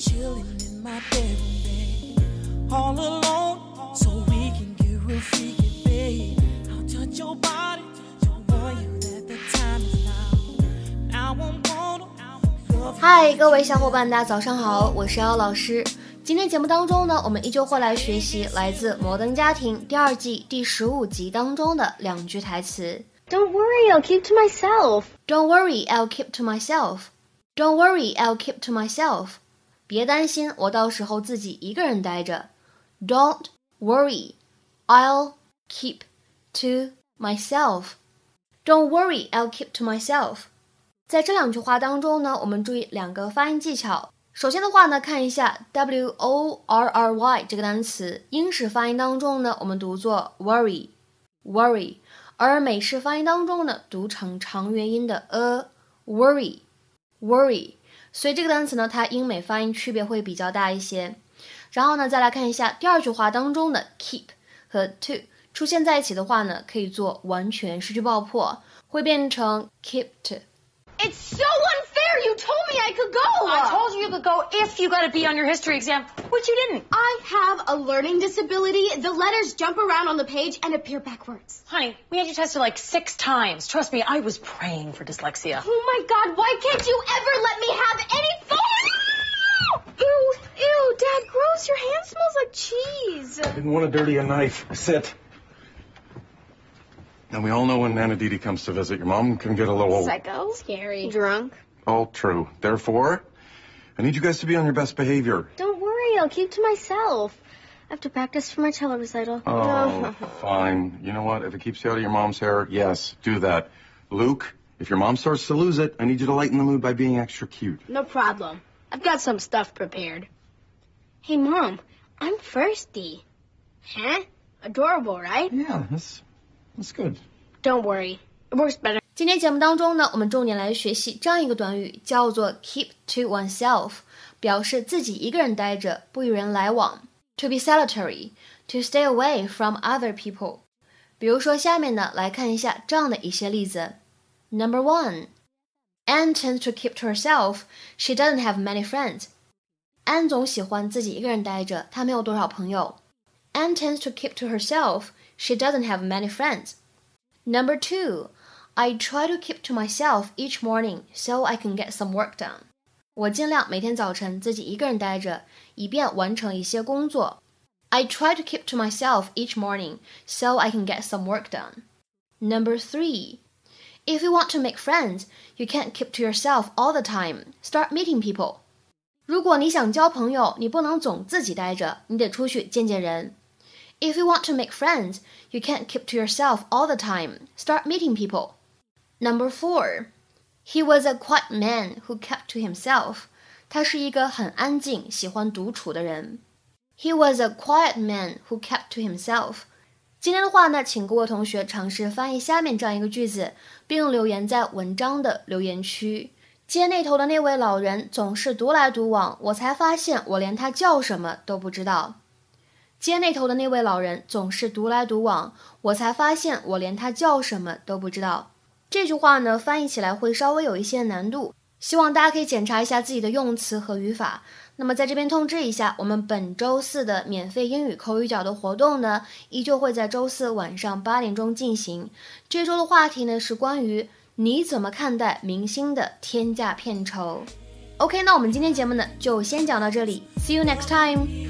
chilling in my bedroom bed, all alone, so we can get real freaky, babe. I'll touch your body to warn you that the time is now. Now I'm gonna love you. 嗨，各位小伙伴，大家早上好，我是姚老师。今天节目当中呢，我们依旧会来学习来自《摩登家庭》第二季第十五集当中的两句台词。Don't worry, I'll keep to myself. Don't worry, I'll keep to myself. Don't worry, I'll keep to myself. 别担心，我到时候自己一个人待着。Don't worry, I'll keep to myself. Don't worry, I'll keep to myself. 在这两句话当中呢，我们注意两个发音技巧。首先的话呢，看一下 w o r r y 这个单词，英式发音当中呢，我们读作 worry，worry，而美式发音当中呢，读成长元音的 a，worry，worry。所以这个单词呢，它英美发音区别会比较大一些。然后呢，再来看一下第二句话当中的 keep 和 to 出现在一起的话呢，可以做完全失去爆破，会变成 kept。It's so unfair. You told me I you you could go if you got a B on your history exam, which you didn't. I have a learning disability. The letters jump around on the page and appear backwards. Honey, we had you tested like six times. Trust me, I was praying for dyslexia. Oh my god, why can't you ever let me have any fun? Ew, ew, Dad, gross. Your hand smells like cheese. Didn't want to dirty a knife. Sit. Now, we all know when Nana Didi comes to visit, your mom can get a little. Psycho. Scary. Drunk. All true. Therefore, I need you guys to be on your best behavior. Don't worry, I'll keep to myself. I have to practice for my cello recital. Oh, fine. You know what? If it keeps you out of your mom's hair, yes, do that. Luke, if your mom starts to lose it, I need you to lighten the mood by being extra cute. No problem. I've got some stuff prepared. Hey, Mom, I'm thirsty. Huh? Adorable, right? Yeah, that's that's good. Don't worry. It works better. 今天节目当中呢，我们重点来学习这样一个短语，叫做 keep to oneself，表示自己一个人待着，不与人来往。To be solitary, to stay away from other people。比如说，下面呢来看一下这样的一些例子。Number one, Anne tends to keep to herself. She doesn't have many friends. Anne 总喜欢自己一个人待着，她没有多少朋友。Anne tends to keep to herself. She doesn't have many friends. Number two, I try to keep to myself each morning so I can get some work done. 我尽量每天早晨自己一个人待着，以便完成一些工作。I try to keep to myself each morning so I can get some work done. Number three, if you want to make friends, you can't keep to yourself all the time. Start meeting people. 如果你想交朋友，你不能总自己待着，你得出去见见人。If you want to make friends, you can't keep to yourself all the time. Start meeting people. Number four, he was a quiet man who kept to himself. 他是一个很安静、喜欢独处的人。He was a quiet man who kept to himself. 今天的话呢，请各位同学尝试翻译下面这样一个句子，并留言在文章的留言区。街那头的那位老人总是独来独往，我才发现我连他叫什么都不知道。街那头的那位老人总是独来独往，我才发现我连他叫什么都不知道。这句话呢，翻译起来会稍微有一些难度，希望大家可以检查一下自己的用词和语法。那么在这边通知一下，我们本周四的免费英语口语角的活动呢，依旧会在周四晚上八点钟进行。这周的话题呢是关于你怎么看待明星的天价片酬。OK，那我们今天节目呢就先讲到这里，See you next time。